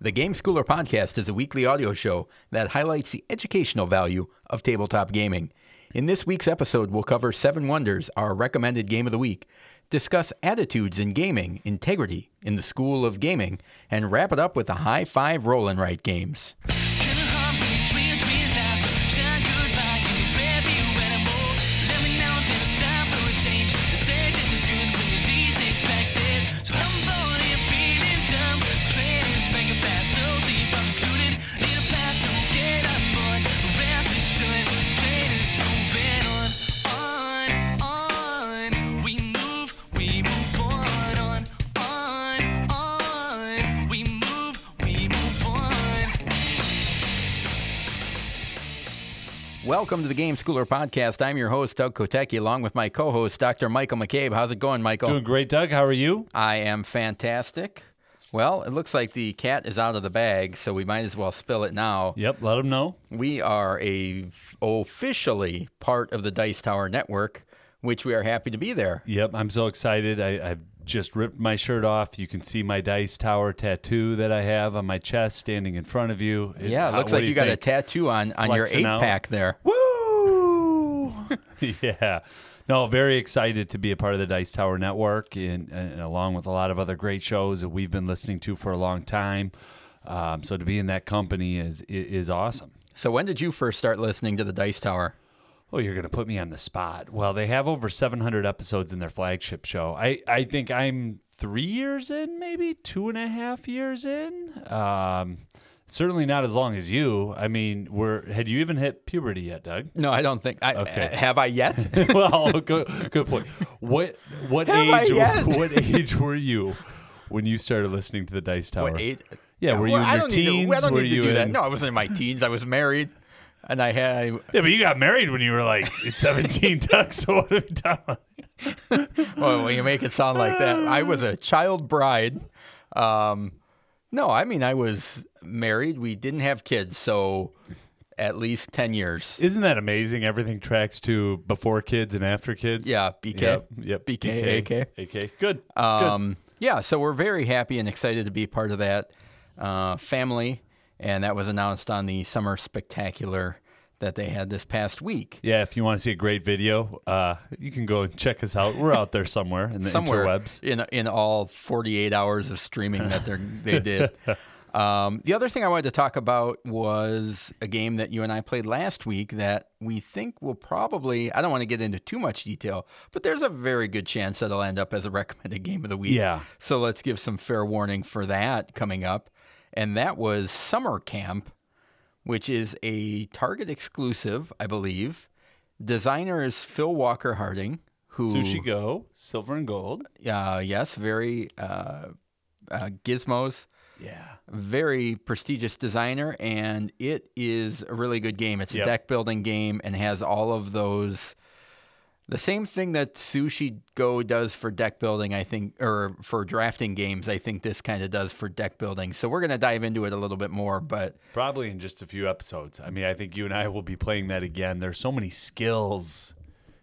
The Game Schooler podcast is a weekly audio show that highlights the educational value of tabletop gaming. In this week's episode, we'll cover Seven Wonders, our recommended game of the week, discuss attitudes in gaming, integrity in the school of gaming, and wrap it up with the high five roll and write games. Welcome to the Game Schooler podcast. I'm your host, Doug Kotecki, along with my co host, Dr. Michael McCabe. How's it going, Michael? Doing great, Doug. How are you? I am fantastic. Well, it looks like the cat is out of the bag, so we might as well spill it now. Yep, let them know. We are a officially part of the Dice Tower Network, which we are happy to be there. Yep, I'm so excited. I, I've just ripped my shirt off. You can see my Dice Tower tattoo that I have on my chest standing in front of you. It, yeah, it looks like you, you got a tattoo on, on your eight out. pack there. Woo! yeah. No, very excited to be a part of the Dice Tower Network and, and along with a lot of other great shows that we've been listening to for a long time. Um, so to be in that company is is awesome. So when did you first start listening to the Dice Tower? Oh, you're going to put me on the spot. Well, they have over 700 episodes in their flagship show. I, I think I'm three years in, maybe two and a half years in. Um, Certainly not as long as you. I mean, were had you even hit puberty yet, Doug? No, I don't think. I, okay, uh, have I yet? well, good, good point. What what have age? What age were you when you started listening to the Dice Tower? What age? Yeah, were you well, in your teens? To, I don't were need to do in... that. No, I wasn't in my teens. I was married, and I had. Yeah, but you got married when you were like seventeen, Doug. So what are we talking about? well, when you make it sound like that, I was a child bride. Um, no, I mean I was married. We didn't have kids, so at least 10 years. Isn't that amazing? Everything tracks to before kids and after kids. Yeah, BK. Yep, yep. BK, AK. AK. Good. Um, Good. Yeah, so we're very happy and excited to be part of that uh, family. And that was announced on the Summer Spectacular that they had this past week. Yeah, if you want to see a great video, uh, you can go and check us out. We're out there somewhere in the somewhere interwebs. In in all 48 hours of streaming that they they did. Um, the other thing I wanted to talk about was a game that you and I played last week that we think will probably, I don't want to get into too much detail, but there's a very good chance that it'll end up as a recommended game of the week. Yeah. So let's give some fair warning for that coming up. And that was Summer Camp, which is a Target exclusive, I believe. Designer is Phil Walker Harding, who. Sushi Go, Silver and Gold. Uh, yes, very. Uh, uh, gizmos yeah. Very prestigious designer, and it is a really good game. It's a yep. deck building game and has all of those. The same thing that Sushi Go does for deck building, I think, or for drafting games, I think this kind of does for deck building. So we're going to dive into it a little bit more, but probably in just a few episodes. I mean, I think you and I will be playing that again. There's so many skills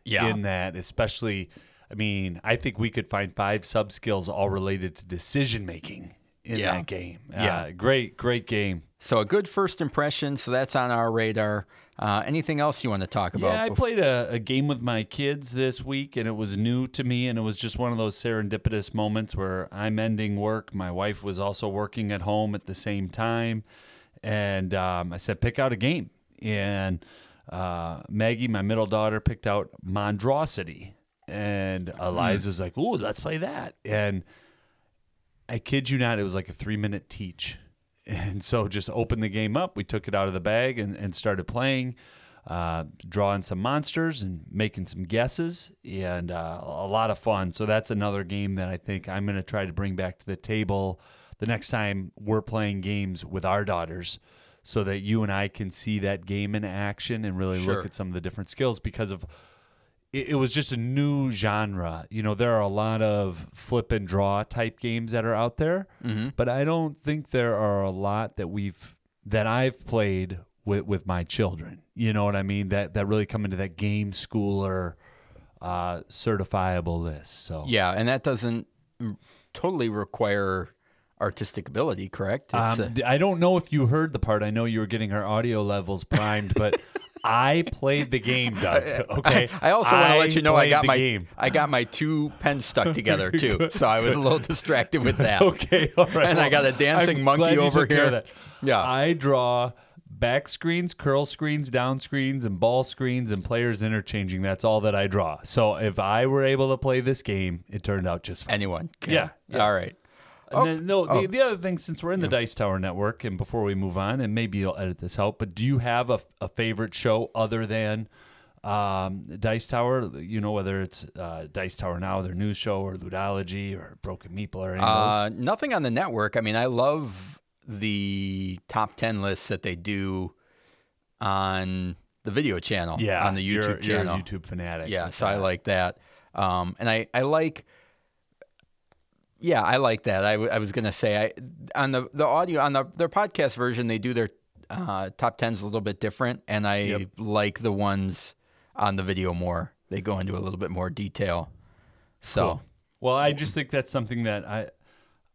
yeah. in that, especially. I mean, I think we could find five sub skills all related to decision making in yeah. that game. Yeah, uh, great, great game. So a good first impression. So that's on our radar. Uh, anything else you want to talk about? Yeah, I played a, a, game with my kids this week, and it was new to me, and it was just one of those serendipitous moments where I'm ending work. My wife was also working at home at the same time, and um, I said, "Pick out a game." And uh, Maggie, my middle daughter, picked out Mondrosity, and. Eliza's mm. like, "Ooh, let's play that." And I kid you not, it was like a three minute teach. And so just opened the game up. We took it out of the bag and, and started playing, uh, drawing some monsters and making some guesses, and uh, a lot of fun. So that's another game that I think I'm going to try to bring back to the table the next time we're playing games with our daughters so that you and I can see that game in action and really sure. look at some of the different skills because of it, it was just a new genre. You know, there are a lot of flip and draw type games that are out there, mm-hmm. but I don't think there are a lot that we've that I've played with with my children. You know what I mean? That that really come into that game schooler uh, certifiable list. So yeah, and that doesn't totally require artistic ability, correct? Um, d- I don't know if you heard the part. I know you were getting our audio levels primed, but I played the game, Doug. Okay. I also want to let you know I got my game. I got my two pens stuck together too, so I was a little distracted with that. Okay, all right. And I got a dancing I'm monkey over took care of here. that. Yeah. I draw back screens, curl screens, down screens, and ball screens, and players interchanging. That's all that I draw. So if I were able to play this game, it turned out just fine. Anyone? can. Yeah, yeah. All right. And then, no, oh. the, the other thing, since we're in the Dice Tower Network, and before we move on, and maybe you'll edit this out, but do you have a, a favorite show other than um, Dice Tower? You know, whether it's uh, Dice Tower Now, their news show, or Ludology, or Broken Meeple, or Uh, nothing on the network. I mean, I love the top ten lists that they do on the video channel. Yeah, on the YouTube you're, channel. You're a YouTube fanatic. Yeah, so I like that. Um, and I, I like, yeah, I like that. I, w- I was gonna say I on the the audio on the their podcast version they do their uh, top tens a little bit different, and I Yep. like the ones on the video more. They go into a little bit more detail. So Cool. Well, I just think that's something that I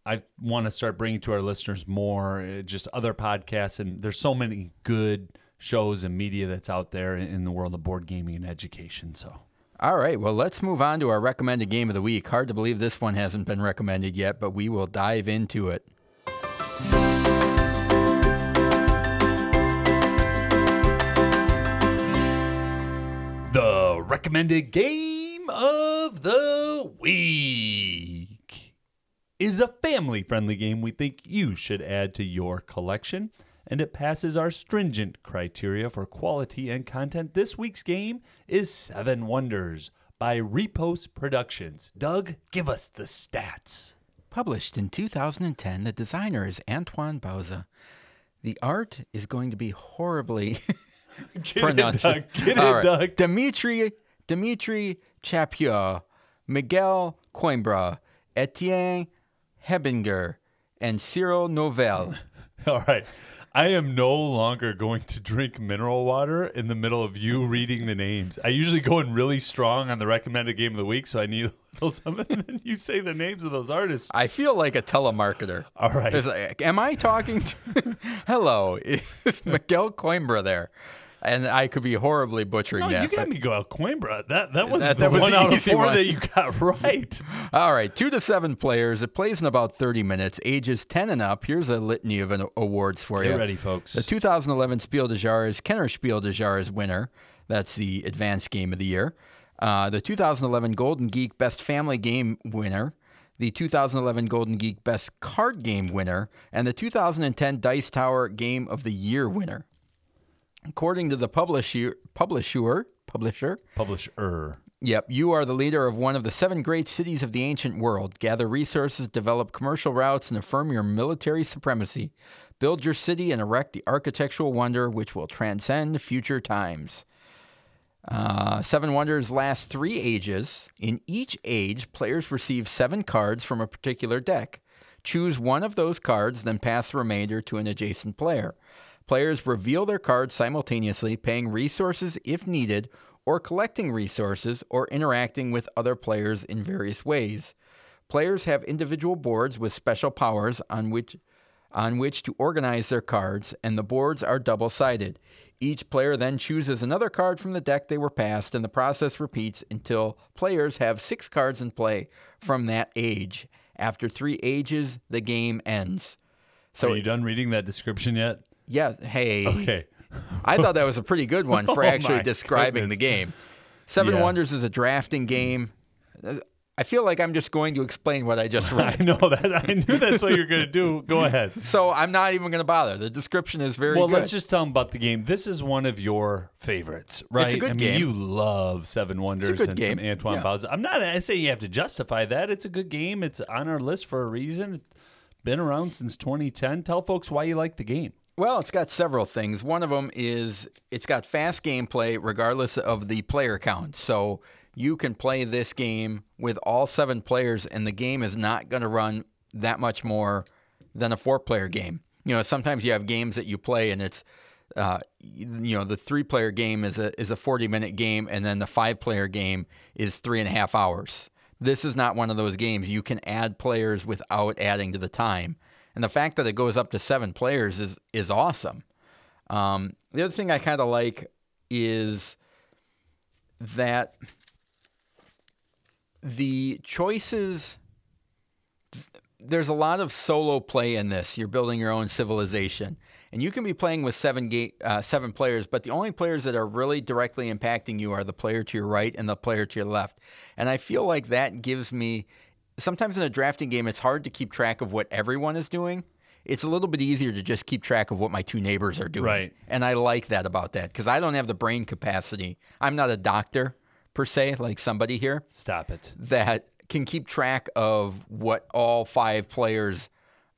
I want to start bringing to our listeners more. uh, Just other podcasts, and there's so many good shows and media that's out there in the world of board gaming and education. So. All right, well let's move on to our recommended game of the week. Hard to believe this one hasn't been recommended yet, but we will dive into it. The recommended game of the week is a family friendly game we think you should add to your collection, and it passes our stringent criteria for quality and content. This week's game is Seven Wonders by Repos Productions. Doug, give us the stats. Published in 2010, the designer is Antoine Bauza. The art is going to be horribly Get pronounced. it, Doug. Get it, right. Doug. Dimitri, Dimitri Chappuis, Miguel Coimbra, Etienne Hebinger, and Cyril Nouvel. All right. I am no longer going to drink mineral water in the middle of you reading the names. I usually go in really strong on the recommended game of the week, so I need a little something. And then you say the names of those artists. I feel like a telemarketer. All right. Like, am I talking to? Hello, is Miguel Coimbra there? And I could be horribly butchering No, that. you got me go Coimbra. That that was That- the that was one out of four one. that you got right. All right, two to seven players. It plays in about 30 minutes. Ages 10 and up. Here's a litany of an awards for Get you. ready, folks. The 2011 Spiel des Jahres, Kenner Spiel des Jahres winner. That's the advanced game of the year. Uh, the 2011 Golden Geek Best Family Game winner. The 2011 Golden Geek Best Card Game winner. And the 2010 Dice Tower Game of the Year winner. According to the publisher, publisher, publisher, Publisher. Yep, you are the leader of one of the seven great cities of the ancient world. Gather resources, develop commercial routes, and affirm your military supremacy. Build your city and erect the architectural wonder which will transcend future times. Uh, seven Wonders last three ages. In each age, players receive seven cards from a particular deck. Choose one of those cards, then pass the remainder to an adjacent player. Players reveal their cards simultaneously, paying resources if needed, or collecting resources, or interacting with other players in various ways. Players have individual boards with special powers on which on which to organize their cards, and the boards are double sided. Each player then chooses another card from the deck they were passed, and the process repeats until players have six cards in play from that age. After three ages, the game ends. So, Are you done reading that description yet? Yeah, hey. Okay. I thought that was a pretty good one for Oh, actually describing the game. Seven Yeah. Wonders is a drafting game. I feel like I'm just going to explain what I just read. I know that. I knew that's what you're going to do. Go ahead. so I'm not even going to bother. The description is very well, good. let's just tell them about the game. This is one of your favorites, right? It's a good I mean, game. you love Seven Wonders good and game. some Antoine Yeah. Bauza. I'm not I say you have to justify that. It's a good game. It's on our list for a reason. It's been around since 2010. Tell folks why you like the game. Well, it's got several things. One of them is it's got fast gameplay regardless of the player count. So you can play this game with all seven players, and the game is not going to run that much more than a four player game. You know, sometimes you have games that you play and it's, uh, you know, the three player game is a, is a 40 minute game, and then the five player game is three and a half hours. This is not one of those games. You can add players without adding to the time. And the fact that it goes up to seven players is is awesome. Um, the other thing I kind of like is that the choices there's a lot of solo play in this. You're building your own civilization, and you can be playing with seven uh, seven players, but the only players that are really directly impacting you are the player to your right and the player to your left. And I feel like that gives me. Sometimes in a drafting game, it's hard to keep track of what everyone is doing. It's a little bit easier to just keep track of what my two neighbors are doing. Right. And I like that about that because I don't have the brain capacity. I'm not a doctor per se, like somebody here Stop it. that can keep track of what all five players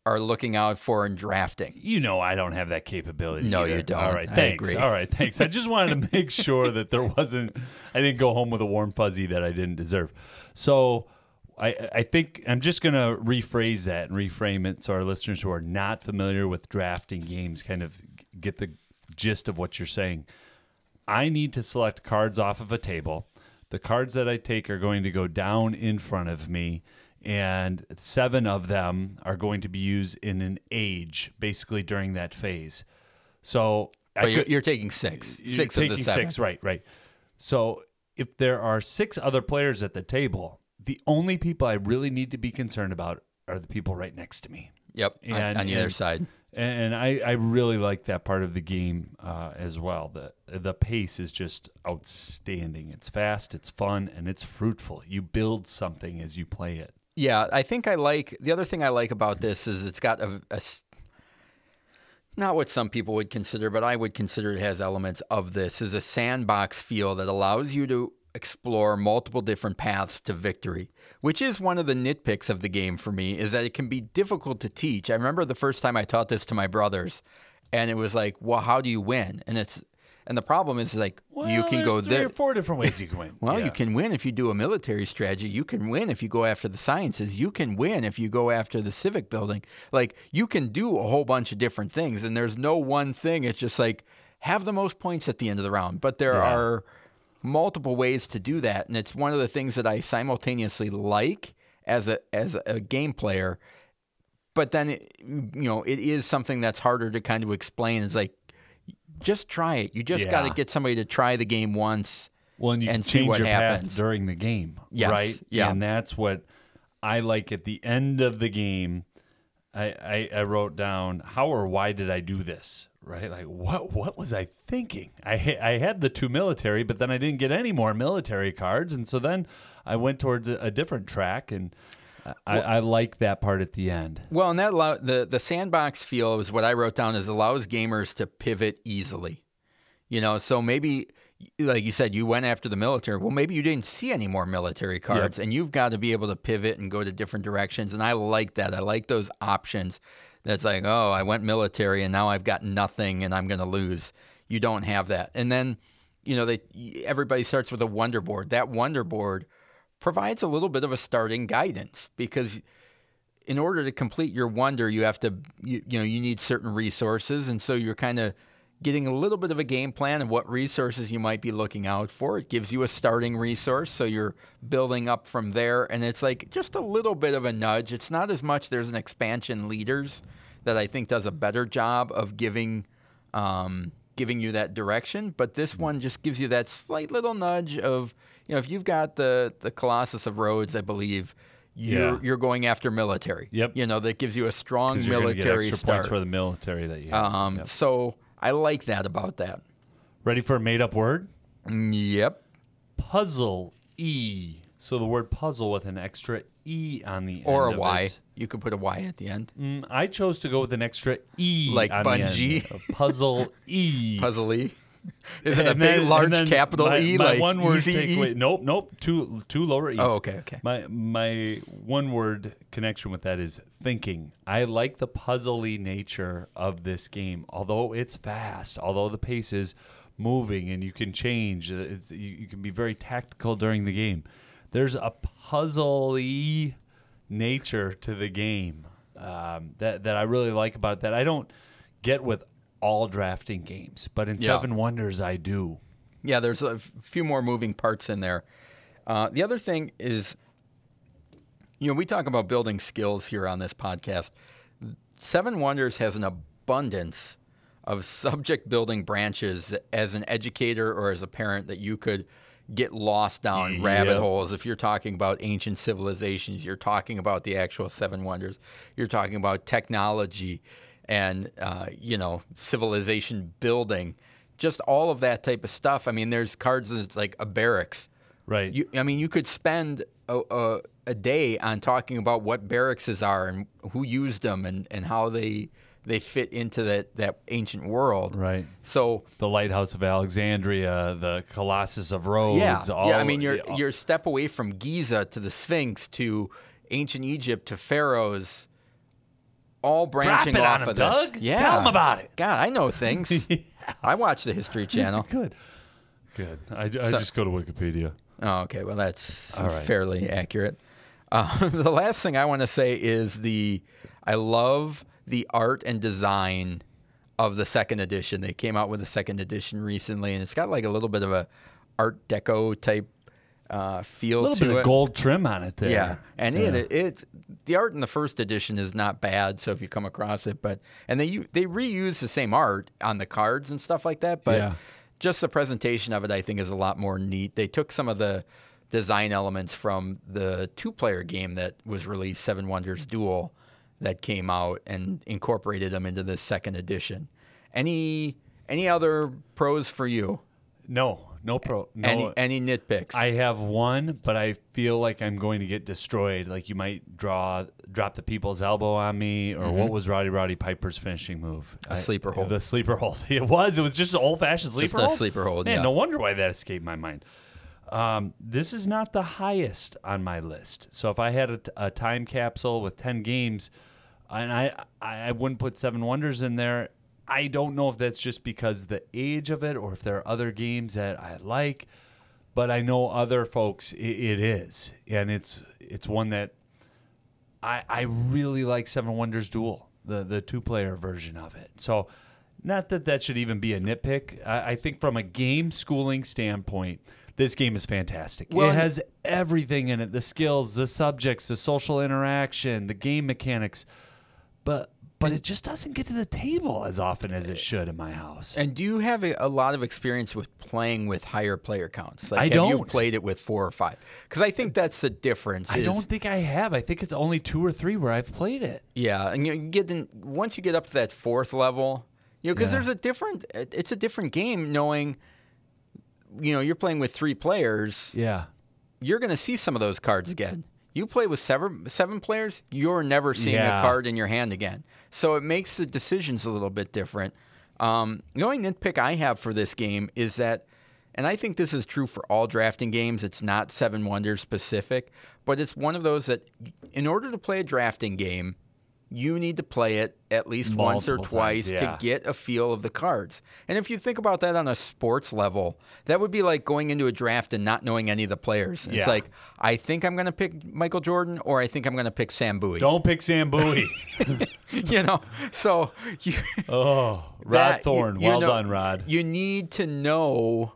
are looking out for in drafting. You know I don't have that capability. No, either. you don't. All right, thanks. All right, thanks. I just wanted to make sure that there wasn't. I didn't go home with a warm fuzzy that I didn't deserve. So. I, I think I'm just going to rephrase that and reframe it so our listeners who are not familiar with drafting games kind of get the gist of what you're saying. I need to select cards off of a table. The cards that I take are going to go down in front of me, and seven of them are going to be used in an age, basically during that phase. So But you're, could- you're taking six. you're Six of taking the seven. six, right, right. So if there are six other players at the table, the only people I really need to be concerned about are the people right next to me. Yep. on- And- on, the other and- side. And I, I really like that part of the game uh, as well. The the pace is just outstanding. It's fast, it's fun, and it's fruitful. You build something as you play it. Yeah, I think I like the other thing I like about this is it's got a not what some people would consider, but I would consider it has elements of this is a sandbox feel that allows you to explore multiple different paths to victory, which is one of the nitpicks of the game for me is that it can be difficult to teach. I remember the first time I taught this to my brothers and it was like, "Well, how do you win?" And it's and the problem is like you can go there four different ways you can win. well, Yeah. you can win if you do a military strategy. You can win if you go after the sciences. You can win if you go after the civic building. Like you can do a whole bunch of different things, and there's no one thing. It's just like have the most points at the end of the round. But there Yeah. are multiple ways to do that, and it's one of the things that I simultaneously like as a as a game player. But then, it, you know, it is something that's harder to kind of explain. It's like just try it. You just got to get somebody to try the game once. Well, and you and change what your happens. path during the game, Yes, right? yeah. and that's what I like at the end of the game. I, I, I wrote down how or why did I do this? Right, like what what was I thinking? I I had the two military, but then I didn't get any more military cards, and so then I went towards a, a different track, and I, I like that part at the end. Well, and that allow, the the sandbox feel is what I wrote down is allows gamers to pivot easily. You know, so maybe like you said, you went after the military. Well, maybe you didn't see any more military cards, and you've got to be able to pivot and go to different directions. And I like that. I like those options. That's like, oh, I went military, and now I've got nothing, and I'm going to lose. You don't have that. And then, you know, they everybody starts with a wonder board. That wonder board provides a little bit of a starting guidance because in order to complete your wonder, you have to, you, you know, you need certain resources. And so you're kind of getting a little bit of a game plan of what resources you might be looking out for. It gives you a starting resource. So you're building up from there. And it's like just a little bit of a nudge. It's not as much, there's an expansion leaders that I think does a better job of giving, um, giving you that direction. But this one just gives you that slight little nudge of, you know, if you've got the, the Colossus of Rhodes, I believe, you're, Yeah. you're going after military. Yep. You know, that gives you a strong gonna get military extra start. points for the military that you have. um, Yep. So I like that about that. Ready for a made up word? Yep. Puzzle E. So the word puzzle with an extra E on the Or end a of Y. it. You could put a Y at the end. Mm, I chose to go with an extra E, Like on the end. Puzzle E. Puzzle E. Is it a And big, then- and large capital my, E? My like one word easy E? Nope, nope. Two two lower E's. Oh, okay, okay. My my one word connection with that is thinking. I like the puzzly nature of this game. Although it's fast, although the pace is moving and you can change, uh, it's, you, you can be very tactical during the game. There's a puzzly nature to the game um, that that I really like about it. That I don't get with all drafting games, but in Yeah. Seven Wonders I do. Yeah, there's a few more moving parts in there. Uh, the other thing is, you know, we talk about building skills here on this podcast. Seven Wonders has an abundance of subject building branches as an educator or as a parent that you could get lost down rabbit holes. If you're talking about ancient civilizations, you're talking about the actual Seven Wonders, you're talking about technology and, uh, you know, civilization building, just all of that type of stuff. I mean, there's cards that's like a barracks. Right. You, I mean, you could spend a, a, a day on talking about what barracks are and who used them and, and how they they fit into that, that ancient world. right. So The Lighthouse of Alexandria, the Colossus of Rhodes. yeah, all, yeah. I mean, you're you're a step away from Giza to the Sphinx to ancient Egypt to pharaohs, all branching it off on 'em, of this. Doug. Yeah, Tell 'em about it. God, I know things. I watch the History Channel. Good. Good. I, I just go to Wikipedia. Oh, okay. Well, that's All right. fairly accurate. Uh, the last thing I want to say is the I love the art and design of the second edition. They came out with a second edition recently, and it's got like a little bit of a Art Deco type uh, feel A little to bit it. of gold trim on it there. Yeah, and Yeah. it it the art in the first edition is not bad. So if you come across it, but and they they reuse the same art on the cards and stuff like that. But Yeah. just the presentation of it, I think, is a lot more neat. They took some of the design elements from the two player game that was released, Seven Wonders Duel, that came out, and incorporated them into the second edition. Any any other pros for you? No, no pro. No, Any any nitpicks? I have one, but I feel like I'm going to get destroyed. Like you might draw, drop the people's elbow on me, or what was Roddy Roddy Piper's finishing move? Mm-hmm. A sleeper hold. The sleeper hold. It was. It was just an old fashioned sleeper a hold. sleeper hold, Man, yeah. no wonder why that escaped my mind. Um, this is not the highest on my list. So if I had a, a time capsule with ten games, and I I wouldn't put Seven Wonders in there. I don't know if that's just because the age of it, or if there are other games that I like. But I know other folks, i it is, and it's it's one that I I really like Seven Wonders Duel, the the two player version of it. So, not that that should even be a nitpick. I, I think from a game schooling standpoint, this game is fantastic. Well, it has everything in it: the skills, the subjects, the social interaction, the game mechanics. But but it just doesn't get to the table as often as it should in my house. And do you have a, a lot of experience with playing with higher player counts? Like, I have you don't. played it with four or five? Because I think that's the difference. I is- don't think I have. I think it's only two or three where I've played it. Yeah, and you get in, once you get up to that fourth level, you know, because Yeah. there's a different. It's a different game knowing. You know, you're playing with three players. Yeah. You're going to see some of those cards again. You play with seven seven players, you're never seeing Yeah. a card in your hand again. So it makes the decisions a little bit different. Um, the only nitpick I have for this game is that, and I think this is true for all drafting games. It's not Seven Wonders specific, but it's one of those that, in order to play a drafting game, you need to play it at least once or Multiple twice times, yeah. to get a feel of the cards. And if you think about that on a sports level, that would be like going into a draft and not knowing any of the players. It's like, I think I'm going to pick Michael Jordan or I think I'm going to pick Sam Bowie. Don't pick Sam Bowie. you know, so you, oh, Rod that- Thorn. you well know- done, Rod. You need to know.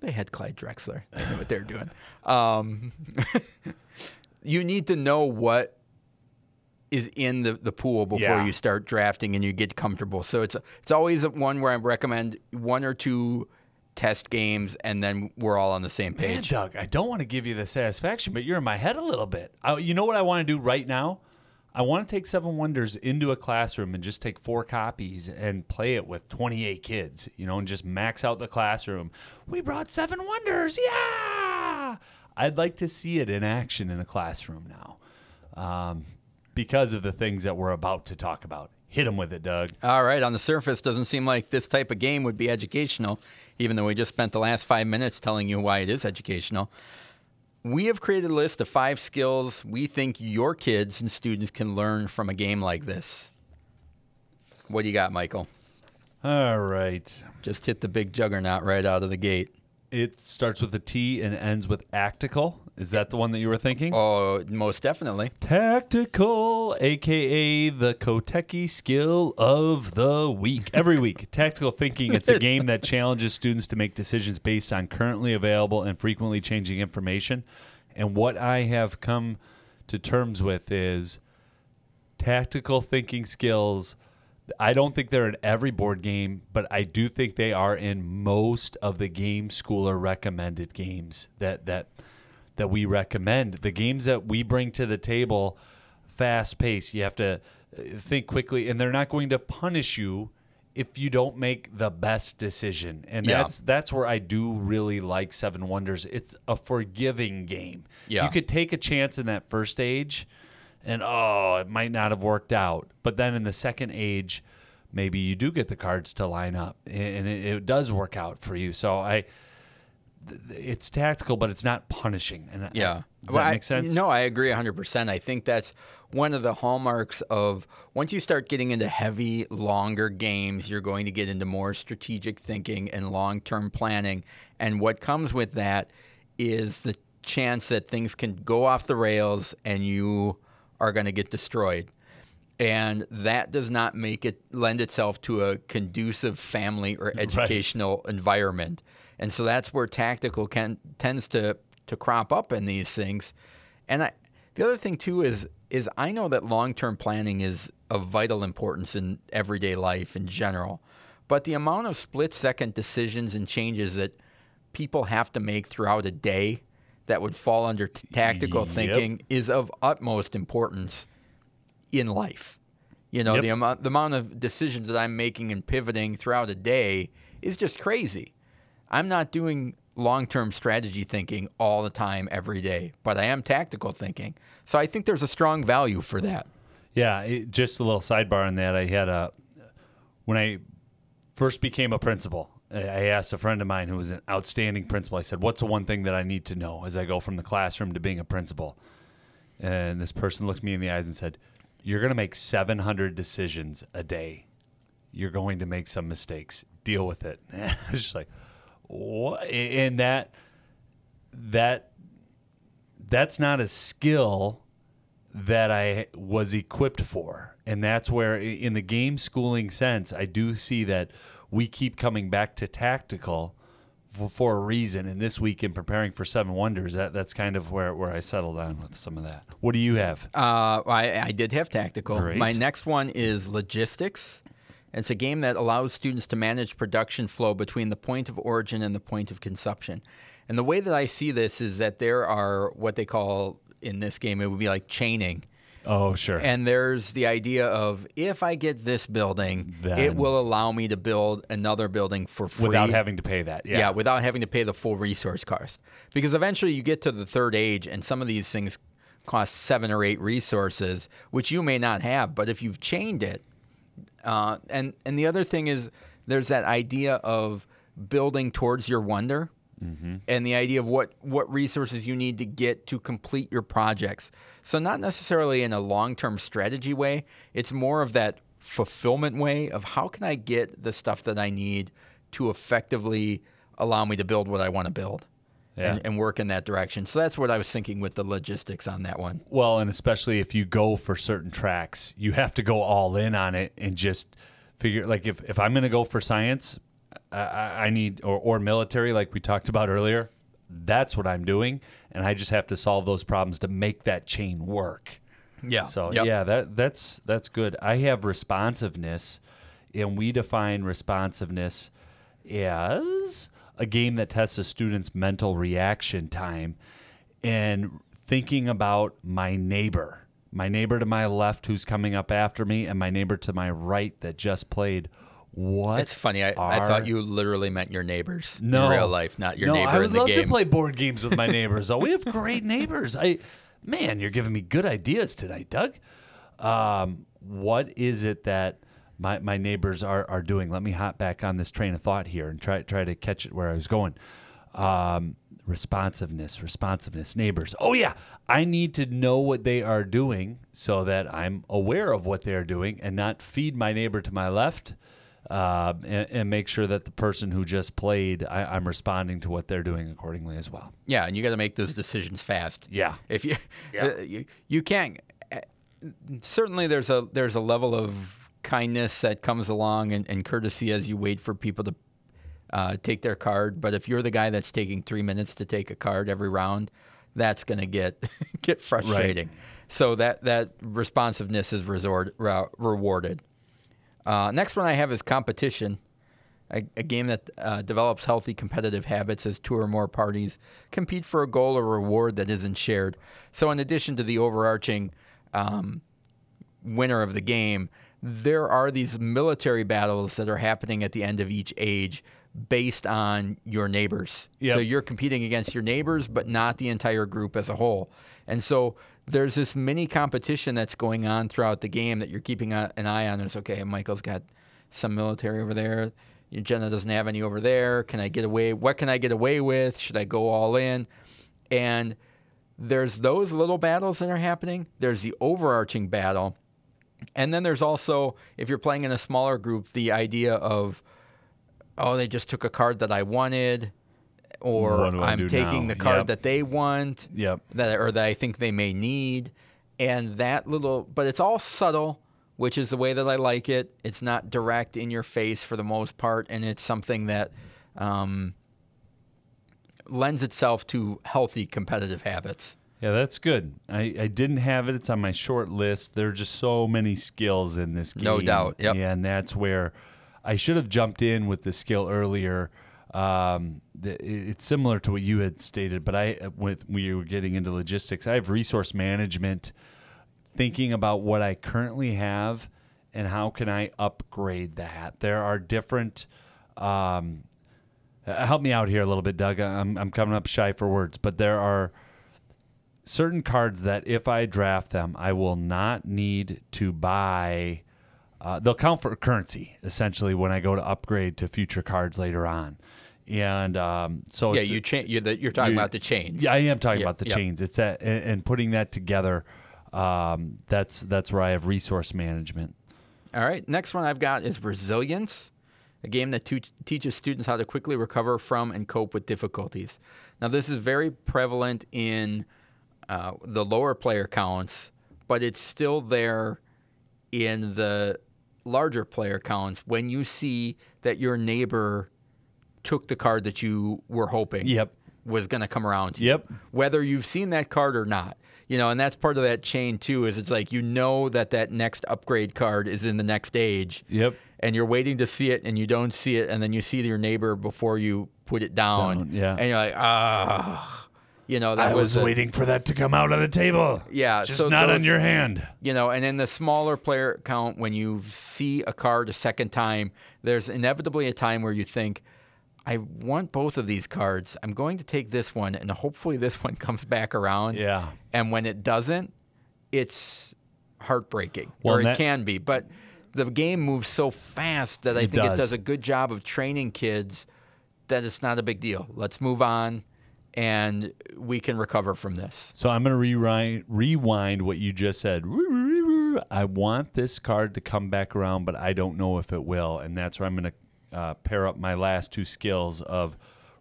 They had Clyde Drexler. They knew what they're doing. Um, you need to know what is in the, the pool before Yeah. you start drafting and you get comfortable. So it's it's always one where I recommend one or two test games and then we're all on the same Man, page. Doug, I don't want to give you the satisfaction, but you're in my head a little bit. I, you know what I want to do right now? I want to take Seven Wonders into a classroom and just take four copies and play it with 28 kids, you know, and just max out the classroom. We brought Seven Wonders, yeah! I'd like to see it in action in a classroom now um, because of the things that we're about to talk about. Hit them with it, Doug. All right, on the surface, doesn't seem like this type of game would be educational, even though we just spent the last five minutes telling you why it is educational. We have created a list of five skills we think your kids and students can learn from a game like this. What do you got, Michael? All right. Just hit the big juggernaut right out of the gate. It starts with a T and ends with actical. Is that the one that you were thinking? Oh, most definitely. Tactical, aka the Kotecki skill of the week. Every week, tactical thinking. It's a game that challenges students to make decisions based on currently available and frequently changing information. And what I have come to terms with is tactical thinking skills. I don't think they're in every board game, but I do think they are in most of the game schooler recommended games that that that we recommend. The games that we bring to the table, fast pace. You have to uh, think quickly, and they're not going to punish you if you don't make the best decision. And Yeah. that's that's where I do really like Seven Wonders. It's a forgiving game. Yeah. You could take a chance in that first age and oh, it might not have worked out. But then in the second age, maybe you do get the cards to line up and it, it does work out for you. So I it's tactical, but it's not punishing. And I- Yeah. does Well, that make sense? No, I agree 100%. I think that's one of the hallmarks of once you start getting into heavy, longer games, you're going to get into more strategic thinking and long term planning. And what comes with that is the chance that things can go off the rails and you are going to get destroyed. And that does not make it lend itself to a conducive family or educational environment. And so that's where tactical can tends to to crop up in these things. And I, the other thing too is is I know that long-term planning is of vital importance in everyday life in general. But the amount of split-second decisions and changes that people have to make throughout a day that would fall under t- tactical Yep. thinking is of utmost importance in life. You know, Yep. the amount the amount of decisions that I'm making and pivoting throughout a day is just crazy. I'm not doing long-term strategy thinking all the time every day, but I am tactical thinking. So I think there's a strong value for that. Yeah, it, just a little sidebar on that. I had a when I first became a principal. I asked a friend of mine who was an outstanding principal. I said, "What's the one thing that I need to know as I go from the classroom to being a principal?" And this person looked me in the eyes and said, "You're going to make 700 decisions a day. You're going to make some mistakes. Deal with it." And I was just like, "What?" And that that that's not a skill that I was equipped for. And that's where, in the game schooling sense, I do see that we keep coming back to tactical for, for a reason. And this week, in preparing for Seven Wonders, that, that's kind of where, where I settled on with some of that. What do you have? Uh, I, I did have tactical. Great. My next one is logistics. It's a game that allows students to manage production flow between the point of origin and the point of consumption. And the way that I see this is that there are what they call in this game, it would be like chaining. Oh, sure. And there's the idea of if I get this building, then it will allow me to build another building for free. Without having to pay that. Yeah. Yeah, without having to pay the full resource cost. Because eventually you get to the third age, and some of these things cost seven or eight resources, which you may not have. But if you've chained it, uh, and and the other thing is, there's that idea of building towards your wonder, Mm-hmm. and the idea of what what resources you need to get to complete your projects. So not necessarily in a long term strategy way. It's more of that fulfillment way of how can I get the stuff that I need to effectively allow me to build what I want to build. Yeah. And, and work in that direction. So that's what I was thinking with the logistics on that one. Well, and especially if you go for certain tracks, you have to go all in on it and just figure like if, if I'm going to go for science, I, I need or, or military like we talked about earlier. That's what I'm doing, and I just have to solve those problems to make that chain work. Yeah. So Yep. yeah, that that's that's good. I have responsiveness, and we define responsiveness as a game that tests a student's mental reaction time and thinking about my neighbor, my neighbor to my left who's coming up after me, and my neighbor to my right that just played. What? It's funny. I, I thought you literally meant your neighbors no in real life, not your no, neighbor I would in the love game. to play board games with my neighbors. oh, we have great neighbors. I, man, you're giving me good ideas tonight, Doug. Um, what is it that my, my neighbors are, are doing? Let me hop back on this train of thought here and try try to catch it where I was going. Um, responsiveness, responsiveness, neighbors. Oh yeah, I need to know what they are doing so that I'm aware of what they are doing and not feed my neighbor to my left uh, and, and make sure that the person who just played, I, I'm responding to what they're doing accordingly as well. yeah, and you got to make those decisions fast. Yeah. If you, Yeah. uh, you, you can't. uh, Certainly, there's a there's a level of kindness that comes along and, and courtesy as you wait for people to uh, take their card. But if you're the guy that's taking three minutes to take a card every round, that's gonna get get frustrating. So that that responsiveness is resort, ra- rewarded. Uh, next one I have is competition, a, a game that uh, develops healthy competitive habits as two or more parties compete for a goal or reward that isn't shared. So in addition to the overarching um, winner of the game, there are these military battles that are happening at the end of each age based on your neighbors. Yep. So you're competing against your neighbors, but not the entire group as a whole. And so there's this mini competition that's going on throughout the game that you're keeping an eye on. It's okay, Michael's got some military over there. Jenna doesn't have any over there. Can I get away? What can I get away with? Should I go all in? And there's those little battles that are happening. There's the overarching battle. And then there's also, if you're playing in a smaller group, the idea of, oh, they just took a card that I wanted, or I'm taking now? the card Yep. that they want, Yep. that or that I think they may need, and that little, but it's all subtle, which is the way that I like it. It's not direct in your face for the most part, and it's something that um, lends itself to healthy competitive habits. Yeah, that's good. I, I didn't have it. It's on my short list. There are just so many skills in this game. No doubt, yep. And that's where I should have jumped in with the skill earlier. Um, the, it's similar to what you had stated, but I, with we were getting into logistics, I have resource management, thinking about what I currently have and how can I upgrade that. There are different. Um, uh, help me out here a little bit, Doug. I'm I'm coming up shy for words, but there are certain cards that if I draft them, I will not need to buy. Uh, they'll count for currency essentially when I go to upgrade to future cards later on, and um, so Yeah, it's, you cha- you're, the, you're talking you- about the chains. yeah, I am talking Yeah, about the yeah. chains. It's that and, and putting that together. Um, that's that's where I have resource management. All right. Next one I've got is Resilience, a game that tu- teaches students how to quickly recover from and cope with difficulties. Now, this is very prevalent in uh, the lower player counts, but it's still there in the larger player counts when you see that your neighbor took the card that you were hoping Yep. was going to come around to you Yep. whether you've seen that card or not. You know, and that's part of that chain too. Is it's like you know that that next upgrade card is in the next age, Yep. and you're waiting to see it, and you don't see it, and then you see your neighbor before you put it down, Down, yeah. and you're like, ah, you know, that I was a- waiting for that to come out on the table. Yeah, just so not on your hand. You know, and in the smaller player count, when you see a card a second time, there's inevitably a time where you think, I want both of these cards. I'm going to take this one, and hopefully this one comes back around. Yeah. And when it doesn't, it's heartbreaking, Well, or it that- can be. But the game moves so fast that I It think it does. does a good job of training kids that it's not a big deal. Let's move on, and we can recover from this. So I'm going to rewind, rewind what you just said. I want this card to come back around, but I don't know if it will. And that's where I'm going to uh, pair up my last two skills of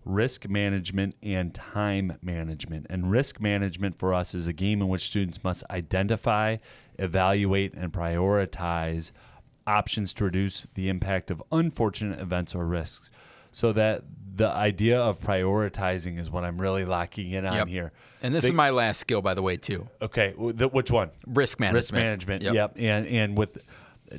risk management and time management. And risk management for us is a game in which students must identify, evaluate, and prioritize options to reduce the impact of unfortunate events or risks. So that the idea of prioritizing is what I'm really locking in on Yep. here. And this They- is my last skill, by the way, too. Okay, the, which one? Risk management. Risk management. Yep. Yep. And and with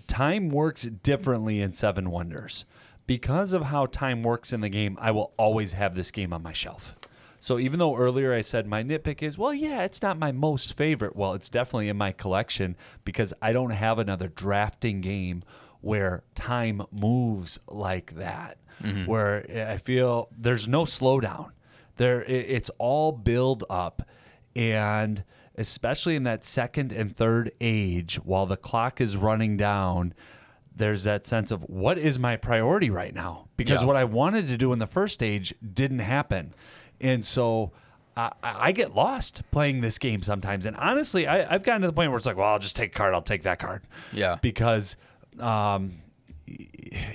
time works differently in Seven Wonders because of how time works in the game. I will always have this game on my shelf. So even though earlier I said my nitpick is, well, yeah, it's not my most favorite. Well, it's definitely in my collection because I don't have another drafting game where time moves like that. Mm-hmm. Where I feel there's no slowdown. There, it's all build up, and especially in that second and third age, while the clock is running down, there's that sense of what is my priority right now? Because Yeah. what I wanted to do in the first stage didn't happen, and so. I, I get lost playing this game sometimes, and honestly, I, I've gotten to the point where it's like, well, I'll just take a card. I'll take that card. Yeah. because, um,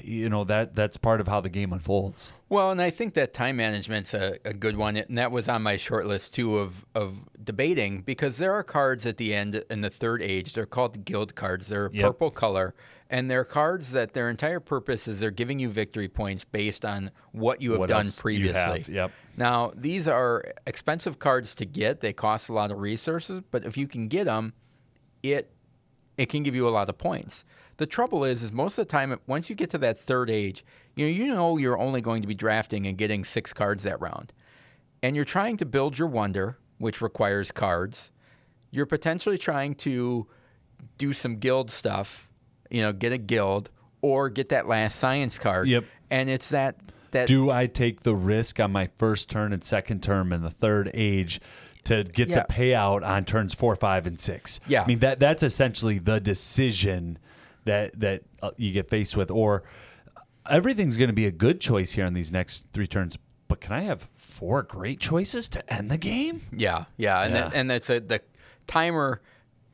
you know that that's part of how the game unfolds. Well, and I think that time management's a, a good one, and that was on my short list too of of debating because there are cards at the end in the third age. They're called guild cards. They're a Yep. purple color, and they're cards that their entire purpose is they're giving you victory points based on what you have What done previously. have, yep. Now these are expensive cards to get. They cost a lot of resources, but if you can get them, it it can give you a lot of points. The trouble is, is most of the time, once you get to that third age, you know, you know you're only going to be drafting and getting six cards that round, and you're trying to build your wonder, which requires cards. You're potentially trying to do some guild stuff, you know, get a guild or get that last science card. Yep. And it's that that Do I take the risk on my first turn and second term and the third age to get Yeah. the payout on turns four, five, and six? Yeah. I mean that that's essentially the decision that that uh, you get faced with, or everything's going to be a good choice here on these next three turns. But can I have four great choices to end the game? Yeah, yeah, and Yeah. That, and that's a, the timer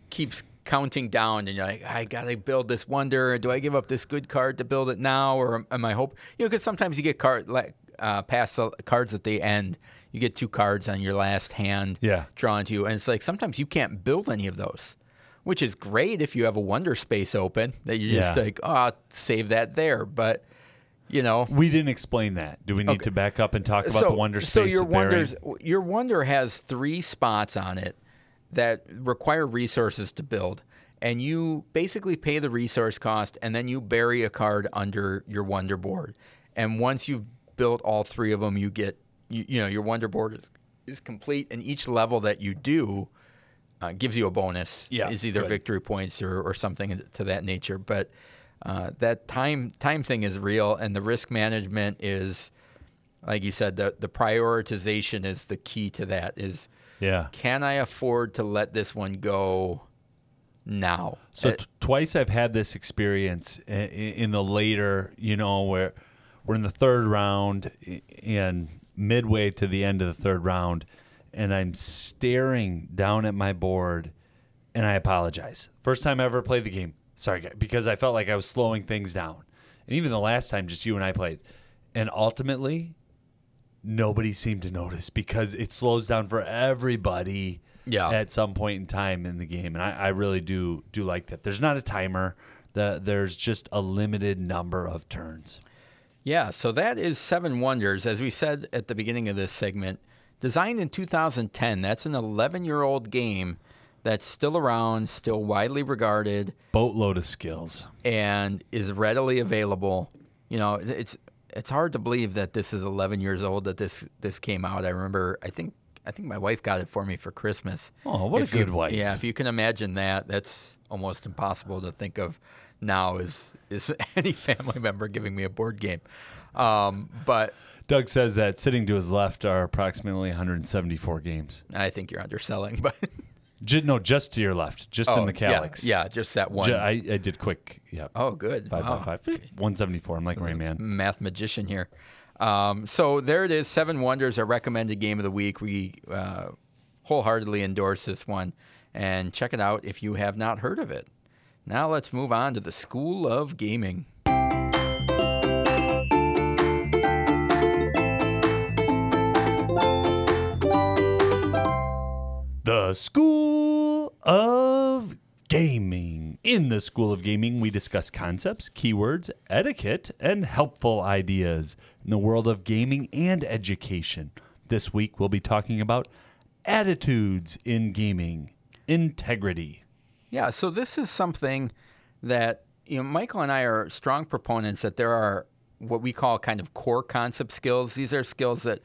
keeps counting down, and you're like, I gotta build this wonder. Do I give up this good card to build it now, or am- I hope? You know, because sometimes you get card like uh, past the cards at the end. You get two cards on your last hand Yeah. drawn to you, and it's like sometimes you can't build any of those, which is great if you have a wonder space open that you just Yeah. like, oh, I'll save that there, but. You know, We didn't explain that. Do we need Okay. to back up and talk about the wonder space? So your wonders, your wonder has three spots on it that require resources to build, and you basically pay the resource cost, and then you bury a card under your wonder board. And once you've built all three of them, you get you, you know your wonder board is is complete, and each level that you do uh, gives you a bonus. Yeah, is either good. victory points or, or something to that nature. But uh, that time time thing is real, and the risk management is, like you said, the the prioritization is the key to that. Is Yeah. can I afford to let this one go now? So Uh, t- twice I've had this experience i- i- in the later, you know, where we're in the third round and midway to the end of the third round, and I'm staring down at my board, and I apologize. First time I ever played the game. Sorry, because I felt like I was slowing things down, and even the last time, just you and I played, and ultimately, nobody seemed to notice because it slows down for everybody Yeah. at some point in time in the game, and I, I really do do like that. There's not a timer. The, there's just a limited number of turns. Yeah, so that is Seven Wonders. As we said at the beginning of this segment, designed in 2010. That's an 11 year old game that's still around, still widely regarded, Boatload of skills. and is readily available. You know, it's it's hard to believe that this is 11 years old that this this came out. I remember, I think I think my wife got it for me for Christmas. Oh, what a If you- good wife. Yeah, if you can imagine that, that's almost impossible to think of now. Is is any family member giving me a board game? Um, but Doug says that sitting to his left are approximately 174 games. I think you're underselling. But Ju- no, just to your left, just in Oh, the Kallax. Yeah, yeah, just that one. Ju- I, I did quick. Yeah. oh, good. Five Wow. by five. 174. I'm like Rain Man. math magician here. Um, so there it is. Seven Wonders, our recommended game of the week. We uh, wholeheartedly endorse this one and check it out if you have not heard of it. Now let's move on to the School of Gaming. The School of Gaming. In the School of Gaming, we discuss concepts, keywords, etiquette, and helpful ideas in the world of gaming and education. This week, we'll be talking about attitudes in gaming, integrity. Yeah, so this is something that you know Michael and I are strong proponents that there are what we call kind of core concept skills. These are skills that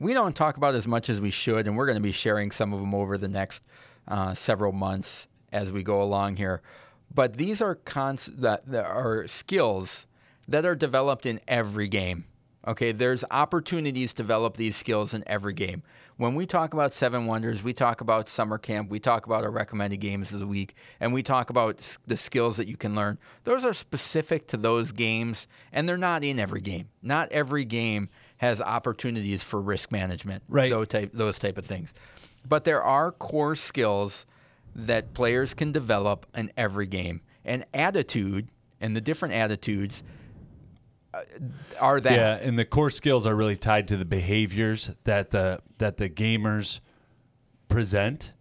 we don't talk about as much as we should, and we're going to be sharing some of them over the next uh, several months as we go along here. But these are cons- that, that are skills that are developed in every game. Okay, there's opportunities to develop these skills in every game. When we talk about Seven Wonders, we talk about summer camp, we talk about our recommended games of the week, and we talk about the skills that you can learn. Those are specific to those games, and they're not in every game. Not every game has opportunities for risk management, Right. Those type, those type of things. But there are core skills that players can develop in every game, and attitude and the different attitudes uh, are that. Yeah, and the core skills are really tied to the behaviors that the that the gamers present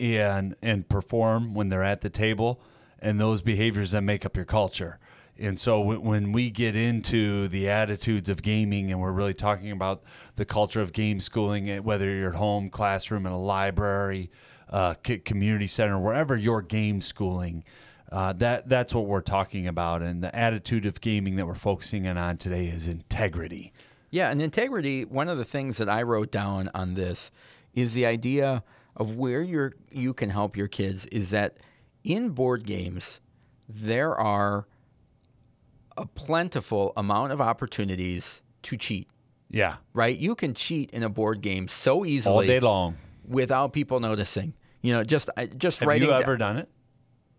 and and perform when they're at the table, and those behaviors that make up your culture. And so when, we get into the attitudes of gaming, and we're really talking about the culture of game schooling, eh, whether you're at home, classroom, in a library, uh, community center, wherever you're game schooling. Uh, that that's what we're talking about, and the attitude of gaming that we're focusing in on today is integrity. Yeah, and integrity. One of the things that I wrote down on this is the idea of where you you can help your kids is that in board games there are a plentiful amount of opportunities to cheat. Yeah, Right? You can cheat in a board game so easily all day long. without people noticing. You know, just I- just Have writing you da- ever done it?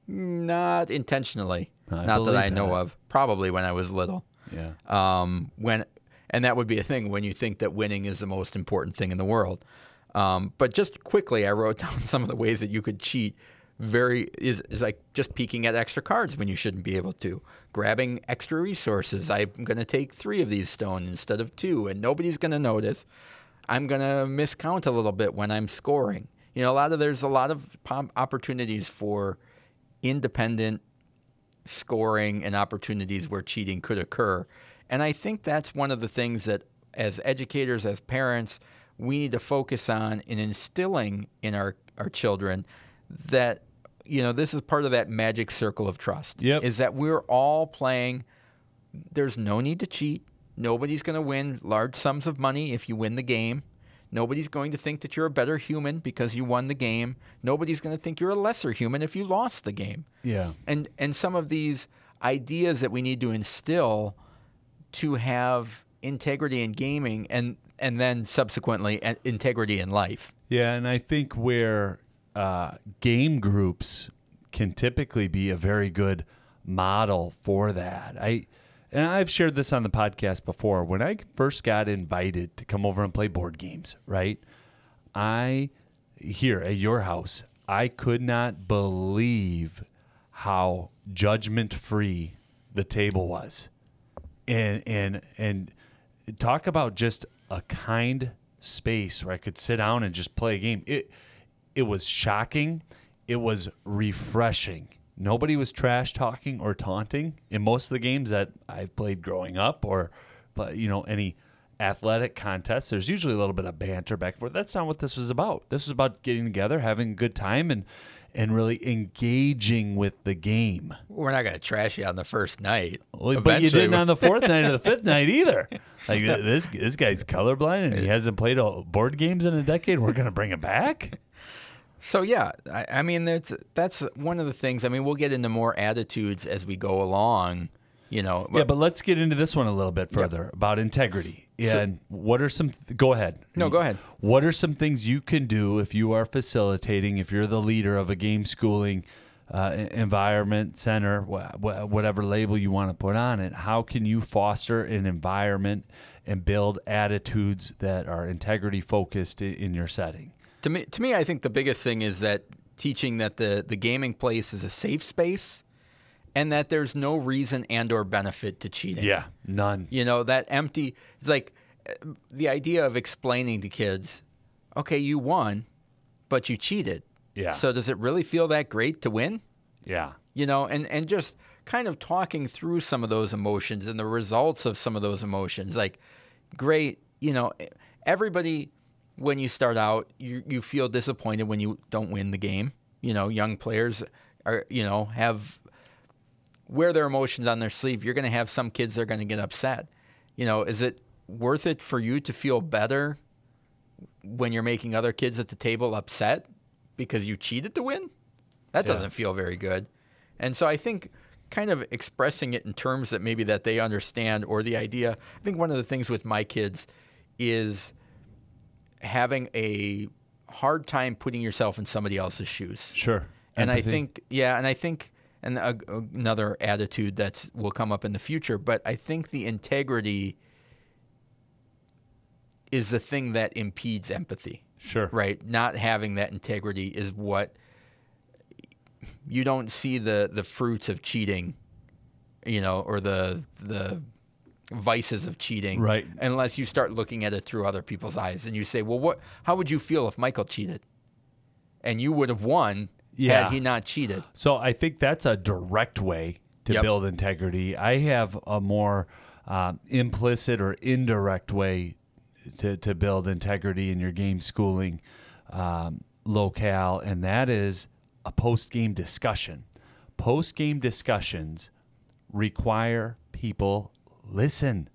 not intentionally. I not that I know that. of. Probably when I was little. Yeah. um, when and that would be a thing when you think that winning is the most important thing in the world. Um, but just quickly, I wrote down some of the ways that you could cheat. Very is, is like just peeking at extra cards when you shouldn't be able to, grabbing extra resources. I'm going to take three of these stone instead of two, and nobody's going to notice. I'm going to miscount a little bit when I'm scoring. You know, a lot of there's a lot of opportunities for independent scoring and opportunities where cheating could occur. And I think that's one of the things that, as educators, as parents, we need to focus on in instilling in our, our children that, you know, this is part of that magic circle of trust. Yep. Is that we're all playing, there's no need to cheat. Nobody's going to win large sums of money if you win the game. Nobody's going to think that you're a better human because you won the game. Nobody's going to think you're a lesser human if you lost the game Yeah. and and some of these ideas that we need to instill to have integrity in gaming and and then subsequently uh, integrity in life. Yeah, and I think where uh, game groups can typically be a very good model for that. I and I've shared this on the podcast before. When I first got invited to come over and play board games, right? I here at your house, I could not believe how judgment free the table was and and and talk about just a kind space where I could sit down and just play a game. It it was shocking. It was refreshing. Nobody was trash talking or taunting in most of the games that I've played growing up or but you know any athletic contests there's usually a little bit of banter back and forth that's not what this was about this was about getting together having a good time and and really engaging with the game We're not going to trash you on the first night. well, but you didn't on the fourth night or the fifth night either. Like this, this guy's colorblind and he hasn't played a, board games in a decade. We're gonna bring it back. So yeah, I, I mean that's that's one of the things. I mean, we'll get into more attitudes as we go along. You know, Yeah, but let's get into this one a little bit further about integrity. So- and what are some? Th- go ahead. No, go ahead. What are some things you can do if you are facilitating, if you're the leader of a game schooling uh, environment center, wh- wh- whatever label you want to put on it? How can you foster an environment and build attitudes that are integrity focused i- in your setting? To me, to me, I think the biggest thing is that teaching that the the gaming place is a safe space, and that there's no reason and or benefit to cheating. Yeah, none. You know, that empty, it's like uh, the idea of explaining to kids, okay, you won, but you cheated. Yeah. So does it really feel that great to win? Yeah. You know, and, and just kind of talking through some of those emotions and the results of some of those emotions. Like, great, you know, everybody, when you start out, you, you feel disappointed when you don't win the game. You know, young players are, you know, have wear their emotions on their sleeve. You're going to have some kids that are going to get upset. You know, is it worth it for you to feel better when you're making other kids at the table upset because you cheated to win? That Yeah. doesn't feel very good. And so I think kind of expressing it in terms that maybe that they understand or the idea, I think one of the things with my kids is having a hard time putting yourself in somebody else's shoes. Sure. And I think, yeah, and I think, and a, another attitude that's will come up in the future, but I think the integrity is the thing that impedes empathy, Sure. right? Not having that integrity is what you don't see the the fruits of cheating, you know, or the the vices of cheating, Right. Unless you start looking at it through other people's eyes, and you say, well, what? How would you feel if Michael cheated, and you would have won Yeah. had he not cheated? So I think that's a direct way to Yep. build integrity. I have a more um, implicit or indirect way to, to build integrity in your game schooling. Um, locale, and that is a post game discussion. Post game discussions require people listen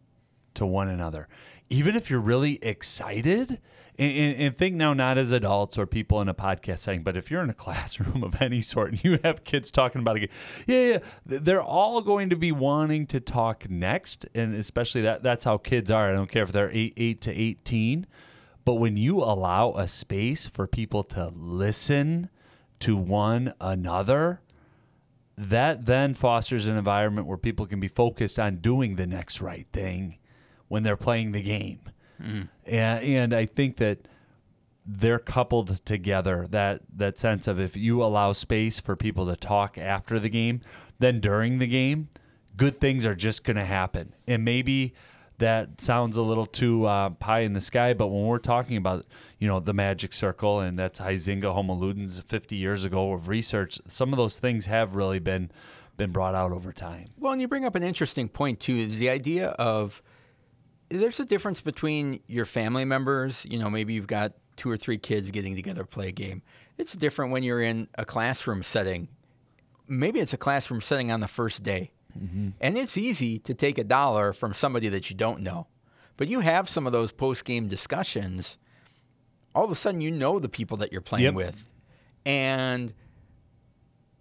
to one another. Even if you're really excited, and, and, and, think now not as adults or people in a podcast setting, but if you're in a classroom of any sort and you have kids talking about it, yeah, yeah, they're all going to be wanting to talk next, and especially that that's how kids are. I don't care if they're eight, eight to eighteen, but when you allow a space for people to listen to one another, that then fosters an environment where people can be focused on doing the next right thing when they're playing the game. Mm. And, and I think that they're coupled together that that sense of if you allow space for people to talk after the game then during the game good things are just going to happen and maybe that sounds a little too uh, pie in the sky but when we're talking about you know the magic circle and that's Huizinga Homo Ludens 50 years ago of research some of those things have really been been brought out over time well and you bring up an interesting point too is the idea of there's a difference between your family members. You know, maybe you've got two or three kids getting together to play a game. It's different when you're in a classroom setting. Maybe it's a classroom setting on the first day. Mm-hmm. And it's easy to take a dollar from somebody that you don't know. But you have some of those post game discussions. All of a sudden, you know the people that you're playing yep. with. And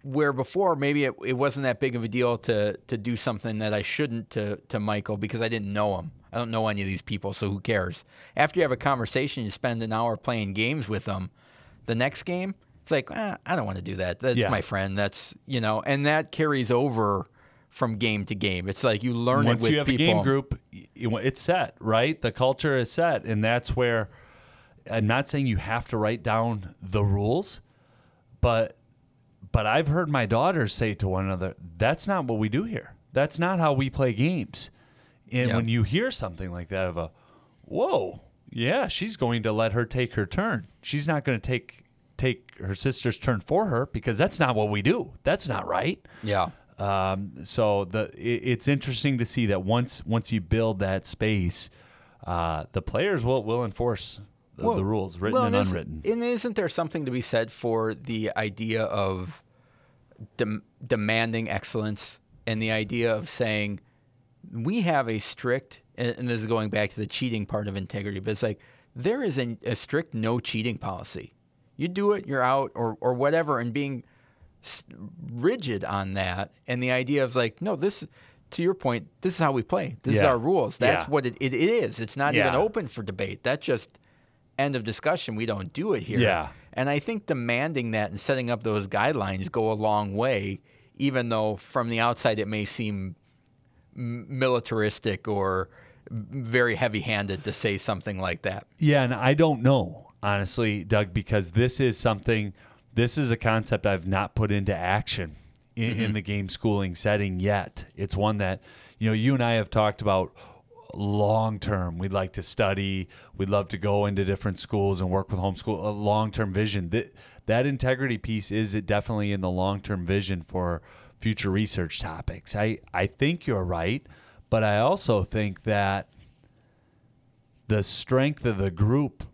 where before maybe it, it wasn't that big of a deal to to do something that I shouldn't to to Michael because I didn't know him. I don't know any of these people, so who cares? After you have a conversation, you spend an hour playing games with them. The next game, it's like eh, I don't want to do that. That's yeah. my friend. That's you know, and that carries over from game to game. It's like you learn Once it with you have people. a game group, it's set, right? The culture is set, and that's where. I'm not saying you have to write down the rules, but but I've heard my daughters say to one another, "That's not what we do here. That's not how we play games." And yep. when you hear something like that of a, "Whoa, yeah, she's going to let her take her turn. She's not going to take take her sister's turn for her because that's not what we do. That's not right." Yeah. Um, so the it, it's interesting to see that once once you build that space, uh, the players will will enforce the, well, the rules, written well, and, and unwritten. And isn't there something to be said for the idea of de- demanding excellence and the idea of saying we have a strict, and this is going back to the cheating part of integrity, but it's like there is a, a strict no cheating policy. You do it, you're out, or or whatever, and being rigid on that, and the idea of like, no, this to your point, this is how we play. This yeah. is our rules. That's yeah. what it, it is. It's not yeah. even open for debate. that's just end of discussion. We don't do it here. Yeah. And I think demanding that and setting up those guidelines go a long way, even though from the outside it may seem militaristic or very heavy handed to say something like that. Yeah. And I don't know, honestly, Doug, because this is something, this is a concept I've not put into action in, mm-hmm. in the game schooling setting yet. It's one that, you know, you and I have talked about long term. We'd like to study. We'd love to go into different schools and work with homeschool. A long term vision. That that integrity piece is it definitely in the long term vision for future research topics. I I think you're right, but I also think that the strength of the group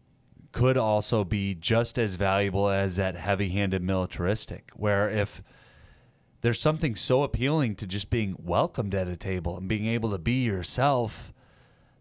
could also be just as valuable as that heavy-handed militaristic where if there's something so appealing to just being welcomed at a table and being able to be yourself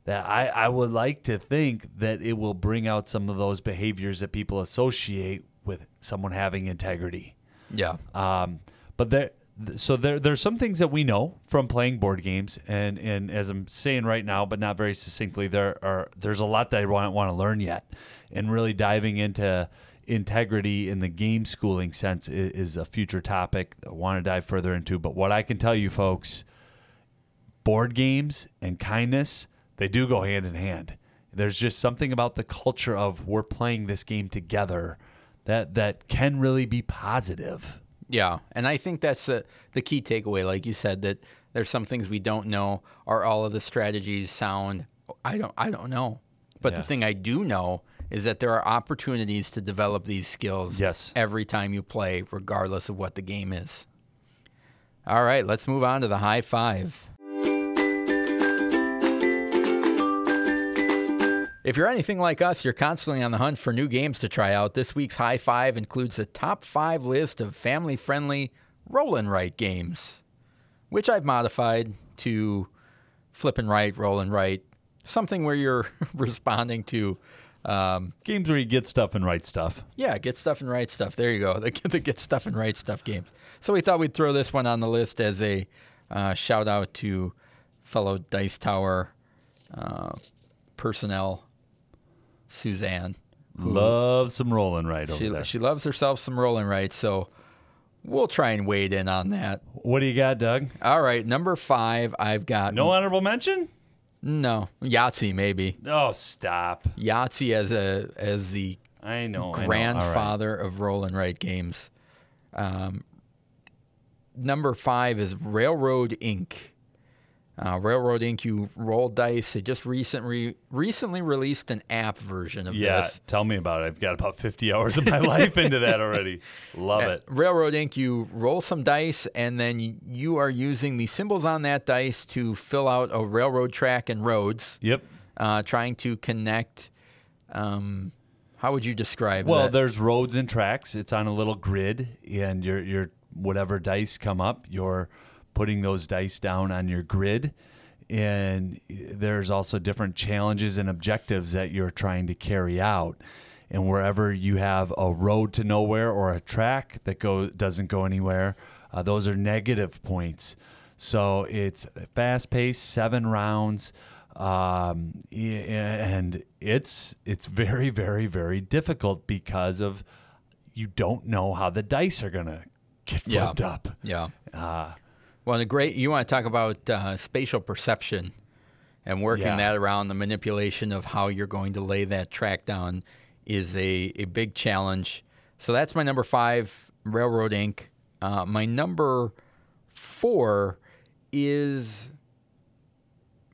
that I, I would like to think that it will bring out some of those behaviors that people associate with someone having integrity. Yeah. Um, but there, so there, there's some things that we know from playing board games, and, and as I'm saying right now, but not very succinctly, there are there's a lot that I want want to learn yet, and really diving into integrity in the game schooling sense is, is a future topic I want to dive further into. But what I can tell you, folks, board games and kindness they do go hand in hand. There's just something about the culture of we're playing this game together that that can really be positive. Yeah, and I think that's the the key takeaway. Like you said, that there's some things we don't know. Are all of the strategies sound? I don't. I don't know. But yeah. the thing I do know is that there are opportunities to develop these skills. Yes. Every time you play, regardless of what the game is. All right, let's move on to the high five. If you're anything like us, you're constantly on the hunt for new games to try out. This week's High Five includes a top five list of family friendly roll and write games, which I've modified to flip and write, roll and write, something where you're responding to. Um, Games where you get stuff and write stuff. yeah, get stuff and write stuff. There you go. The, the get stuff and write stuff games. So we thought we'd throw this one on the list as a uh, shout out to fellow Dice Tower uh, personnel, Suzanne. Loves some rolling right over She, there. she loves herself some rolling right. so we'll try and wade in on that. what do you got, Doug? All right, number five, I've got No honorable mention? no Yahtzee maybe Oh, stop. Yahtzee as a as the I know. I know. Right. grandfather of rolling right games. Um, number five is Railroad Ink. Uh, Railroad Ink. You roll dice. They just recently recently released an app version of Yeah, this. tell me about it. I've got about 50 hours of my life into that already. Love Uh, it. Railroad Ink. You roll some dice, and then you, are using the symbols on that dice to fill out a railroad track and roads. Yep. Uh, trying to connect. Um, how would you describe it? Well, that? there's roads and tracks. It's on a little grid, and your your whatever dice come up, you're putting those dice down on your grid. And there's also different challenges and objectives that you're trying to carry out. And wherever you have a road to nowhere or a track that go doesn't go anywhere, uh, those are negative points. So it's fast paced, seven rounds, um, and it's it's very very very difficult because of you don't know how the dice are gonna get Yeah. flipped up. yeah. Uh, Well, the great you want to talk about uh, spatial perception and working Yeah. that around the manipulation of how you're going to lay that track down is a, a big challenge. So that's my number five, Railroad Ink. Uh, my number four is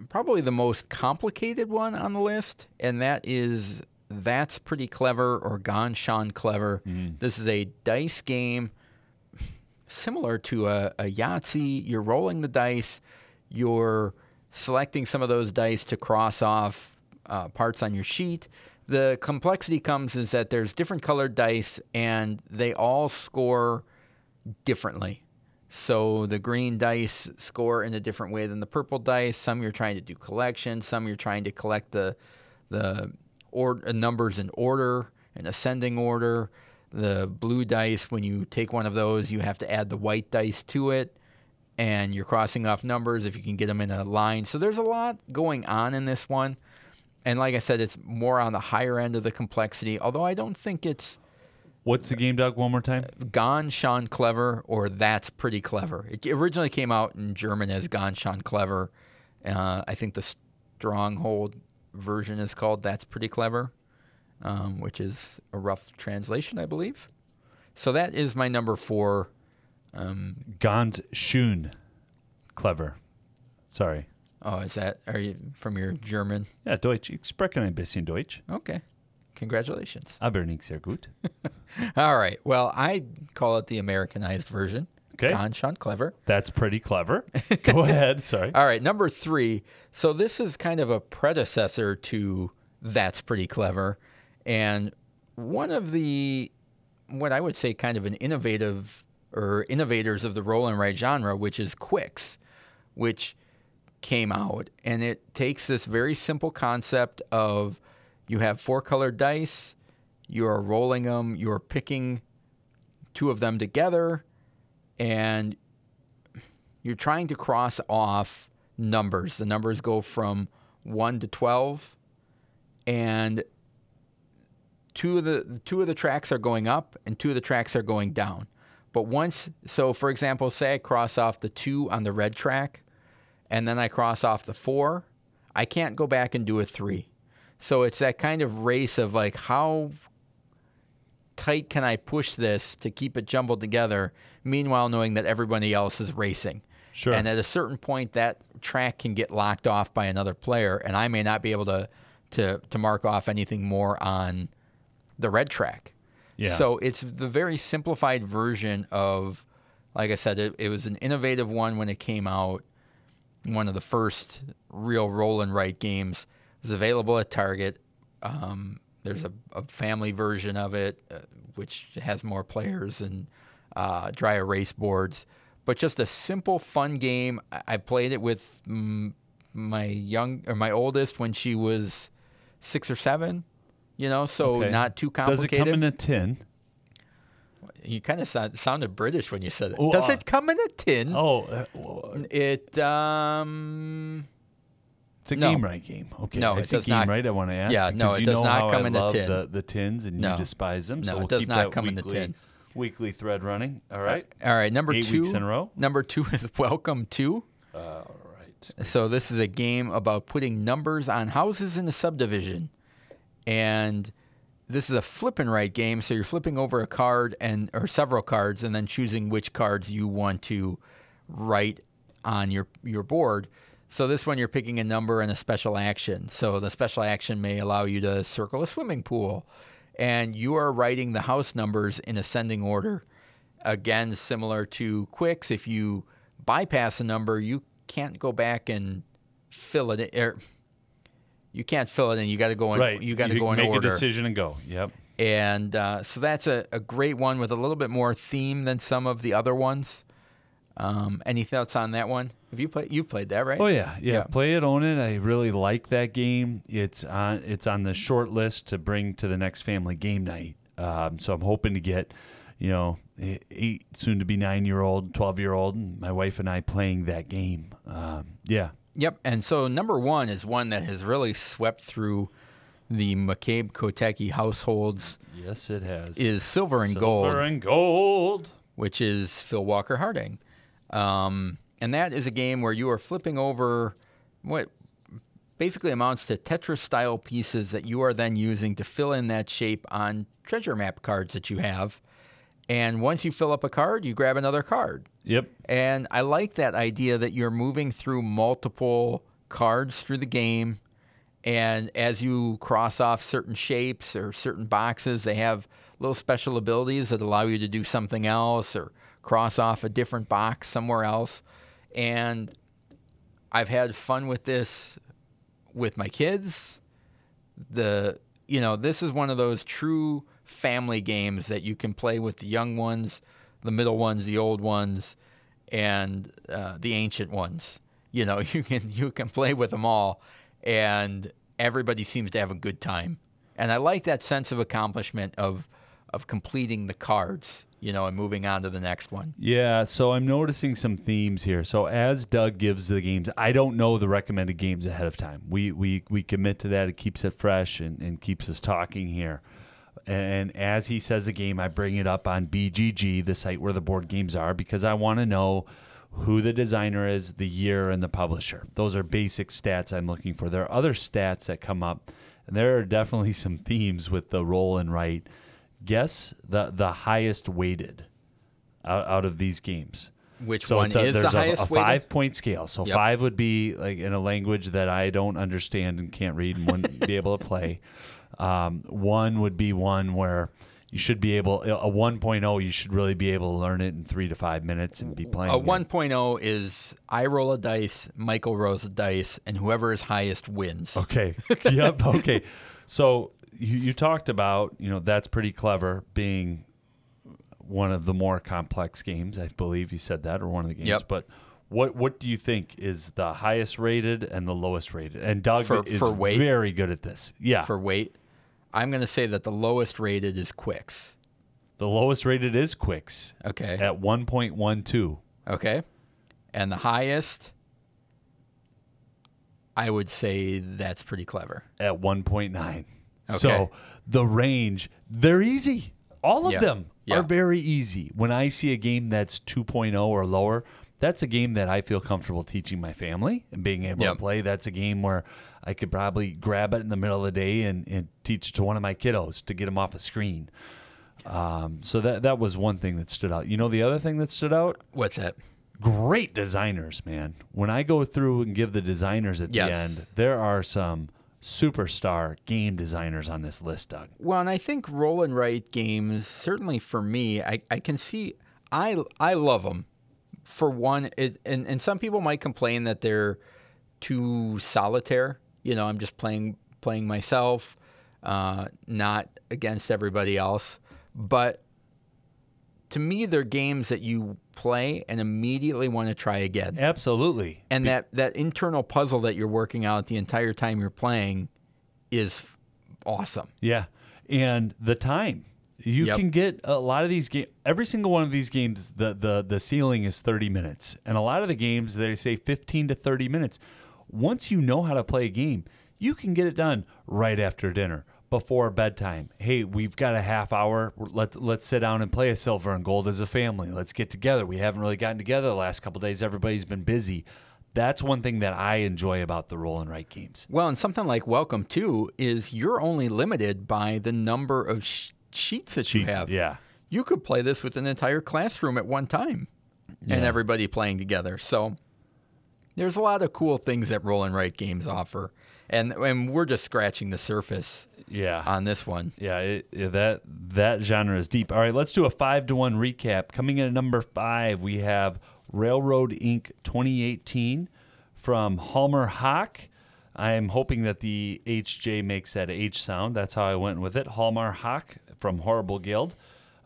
probably the most complicated one on the list, and that is That's Pretty Clever or Gone Sean Clever. This is a dice game similar to a, a Yahtzee. You're rolling the dice, you're selecting some of those dice to cross off uh, parts on your sheet. The complexity comes is that there's different colored dice and they all score differently. So the green dice score in a different way than the purple dice. Some you're trying to do collection. Some you're trying to collect the the or, uh, numbers in order, in ascending order. The blue dice, when you take one of those, you have to add the white dice to it, and you're crossing off numbers if you can get them in a line. So there's a lot going on in this one. And like I said, it's more on the higher end of the complexity, although I don't think it's what's the game, Doug? One more time. Gone Sean Clever or That's Pretty Clever. It originally came out in German as Gone Sean Clever. Uh, I think the Stronghold version is called That's Pretty Clever, um, which is a rough translation, I believe. So that is my number four. Um, Ganz schön clever. Sorry. oh, is that, are you from your German? Yeah, Deutsch. Ich spreche ein bisschen Deutsch. Okay. Congratulations. Aber nicht sehr gut. All right. Well, I call it the Americanized version. Okay. Gone Sean Clever. That's pretty clever. Go ahead. Sorry. All right, number three. So this is kind of a predecessor to That's Pretty Clever. And one of the, what I would say, kind of an innovative or innovators of the roll and write genre, which is Qwixx, which came out. And it takes this very simple concept of you have four colored dice, you are rolling them, you're picking two of them together, and you're trying to cross off numbers. The numbers go from 1 to 12 and two of the two of the tracks are going up and two of the tracks are going down. But once so for example, say I cross off the 2 on the red track and then I cross off the 4, I can't go back and do a 3. So it's that kind of race of like how tight can I push this to keep it jumbled together, meanwhile knowing that everybody else is racing. Sure. And at a certain point, that track can get locked off by another player, and I may not be able to to to mark off anything more on the red track. Yeah. So it's the very simplified version of, like I said, it, it was an innovative one when it came out. One of the first real roll and write games It was available at Target. Um, there's a, a family version of it, uh, which has more players and uh, dry erase boards. But just a simple, fun game. I, I played it with mm, my young or my oldest when she was six or seven. You know, so Okay. not too complicated. Does it come in a tin? you kind of sound, sounded British when you said it. Oh, Does uh, it come in a tin? Oh, uh, It um it's a No. Gamewright game. Okay. No, I it does game not- right. I want to ask. Yeah, no, it you does know not come I in a tin. The, the tins and No. you despise them. so No, it we'll does keep not come in the tin. Weekly thread running. All right. all right, number Eight 2 weeks in a row? Number 2 is Welcome to. All right. So this is a game about putting numbers on houses in a subdivision. And this is a flip and write game, so you're flipping over a card and or several cards and then choosing which cards you want to write on your your board. So this one you're picking a number and a special action. So the special action may allow you to circle a swimming pool and you are writing the house numbers in ascending order. Again, similar to Qwixx, if you bypass a number, you can't go back and fill it. Er, you can't fill it in. You got to go in. Right. You got to go in make order. a decision and go. Yep. And uh, so that's a, a great one with a little bit more theme than some of the other ones. Um, any thoughts on that one? Have you played? You've played that, right? Oh yeah, yeah, Yeah. Play it, own it. I really like that game. It's on it's on the short list to bring to the next family game night. Um, so I'm hoping to get, you know, eight soon to be nine year old, twelve year old, and my wife and I playing that game. Um, yeah, Yep. And so number one is one that has really swept through the McCabe Kotecki households yes, it has. is Silver and Silver Gold, Silver and gold. which is Phil Walker Harding. Um, and that is a game where you are flipping over what basically amounts to Tetris style pieces that you are then using to fill in that shape on treasure map cards that you have. And once you fill up a card, you grab another card. Yep. And I like that idea that you're moving through multiple cards through the game. And as you cross off certain shapes or certain boxes, they have little special abilities that allow you to do something else or cross off a different box somewhere else. And I've had fun with this with my kids. The you know, this is one of those true family games that you can play with the young ones, the middle ones, the old ones, and uh, the ancient ones. You know, you can you can play with them all, and everybody seems to have a good time. And I like that sense of accomplishment of of completing the cards, you know, and moving on to the next one. Yeah, so I'm noticing some themes here. So as Doug gives the games, I don't know the recommended games ahead of time. We we we commit to that. It keeps it fresh and, and keeps us talking here. And as he says a game, I bring it up on BGG, the site where the board games are, because I want to know who the designer is, the year, and the publisher. Those are basic stats I'm looking for. There are other stats that come up, and there are definitely some themes with the roll and write. Guess the the highest weighted out, out of these games. Which So one a, is the there's highest a, a weighted? five point scale. So Yep. five would be like in a language that I don't understand and can't read and wouldn't be able to play. Um, one would be one where you should be able a 1.0 you should really be able to learn it in three to five minutes and be playing A it. 1.0 is I roll a dice, Michael rolls a dice, and whoever is highest wins. Okay. yep. Okay. So you, you talked about, you know, that's pretty clever being one of the more complex games. I believe you said that, or one of the games. Yep. But what what do you think is the highest rated and the lowest rated? And Doug For- is for weight? very good at this. Yeah. For weight, I'm going to say that the lowest rated is Qwixx. the lowest rated is Qwixx Okay. at 1.12. Okay. And the highest, I would say that's pretty clever. at 1.9. Okay. So the range, they're easy. All of Yeah. them Yeah. are very easy. When I see a game that's 2.0 or lower, that's a game that I feel comfortable teaching my family and being able Yep. to play. That's a game where I could probably grab it in the middle of the day and, and teach it to one of my kiddos to get them off a screen. Um, so that that was one thing that stood out. You know, the other thing that stood out What's that? great designers, man. When I go through and give the designers at Yes. the end, there are some superstar game designers on this list, Doug. Well, and I think roll and write games, certainly for me, I, I can see, I, I love them. For one, it, and, and some people might complain that they're too solitaire. You know, I'm just playing playing myself. uh, not against everybody else. But to me, they're games that you play and immediately want to try again. Absolutely. And that, that internal puzzle that you're working out the entire time you're playing is awesome. Yeah. And the time. You Yep. can get a lot of these games. Every single one of these games, the, the the ceiling is thirty minutes, and a lot of the games they say fifteen to thirty minutes. Once you know how to play a game, you can get it done right after dinner, before bedtime. Hey, we've got a half hour. Let let's sit down and play a silver and gold as a family. Let's get together. We haven't really gotten together the last couple days. Everybody's been busy. That's one thing that I enjoy about the roll and write games. Well, and something like Welcome to is you're only limited by the number of sh- sheets that you have. yeah. You could play this with an entire classroom at one time and everybody playing together. So there's a lot of cool things that roll and write games offer. And, and we're just scratching the surface Yeah. on this one. Yeah, it, yeah, that that genre is deep. All right, let's do a five to one recap. Coming in at number five, we have Railroad Ink. 2018 from Hjalmar Hach. I am hoping that the HJ makes that H sound. That's how I went with it. Hjalmar Hach from Horrible Guild.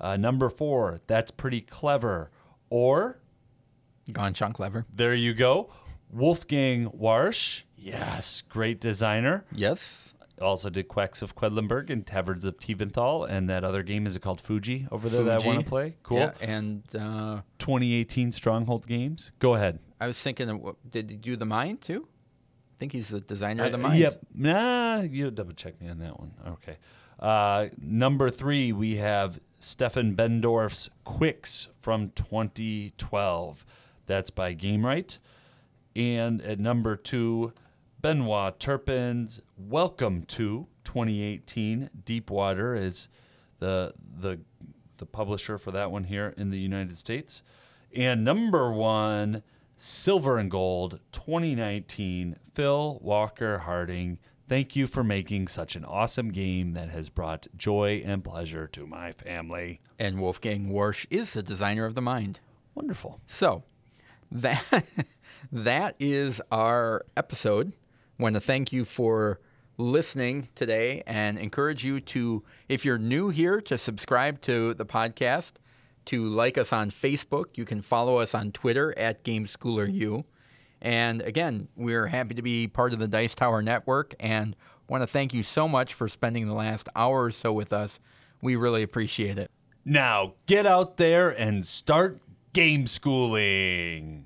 Uh, number four, that's pretty clever. Or Gone Chunk Clever. there you go, Wolfgang Warsch. Yes, great designer. Yes. Also did Quacks of Quedlinburg and Taverns of Tiefenthal, and that other game is it called Fuji over there that I want to play. Cool. Yeah, and uh, 2018 Stronghold games. Go ahead. I was thinking, of, what- did he do the mind too? I think he's the designer of the Uh, mind. Yep. Nah, you double check me on that one. Okay. Uh, number three, we have Steffen Benndorf's Qwixx from 2012. That's by Gamewright. And at number two, Benoit Turpin's Welcome to 2018. Deepwater is the the the publisher for that one here in the United States. And number one, Silver and Gold 2019, Phil Walker Harding. Thank you for making such an awesome game that has brought joy and pleasure to my family. And Wolfgang Warsch is the designer of the mind. Wonderful. So that that is our episode. I Want to thank you for listening today and encourage you to, if you're new here, to subscribe to the podcast, to like us on Facebook. You can follow us on Twitter at GameSchoolerU. And again, we're happy to be part of the Dice Tower Network and want to thank you so much for spending the last hour or so with us. We really appreciate it. Now get out there and start game schooling.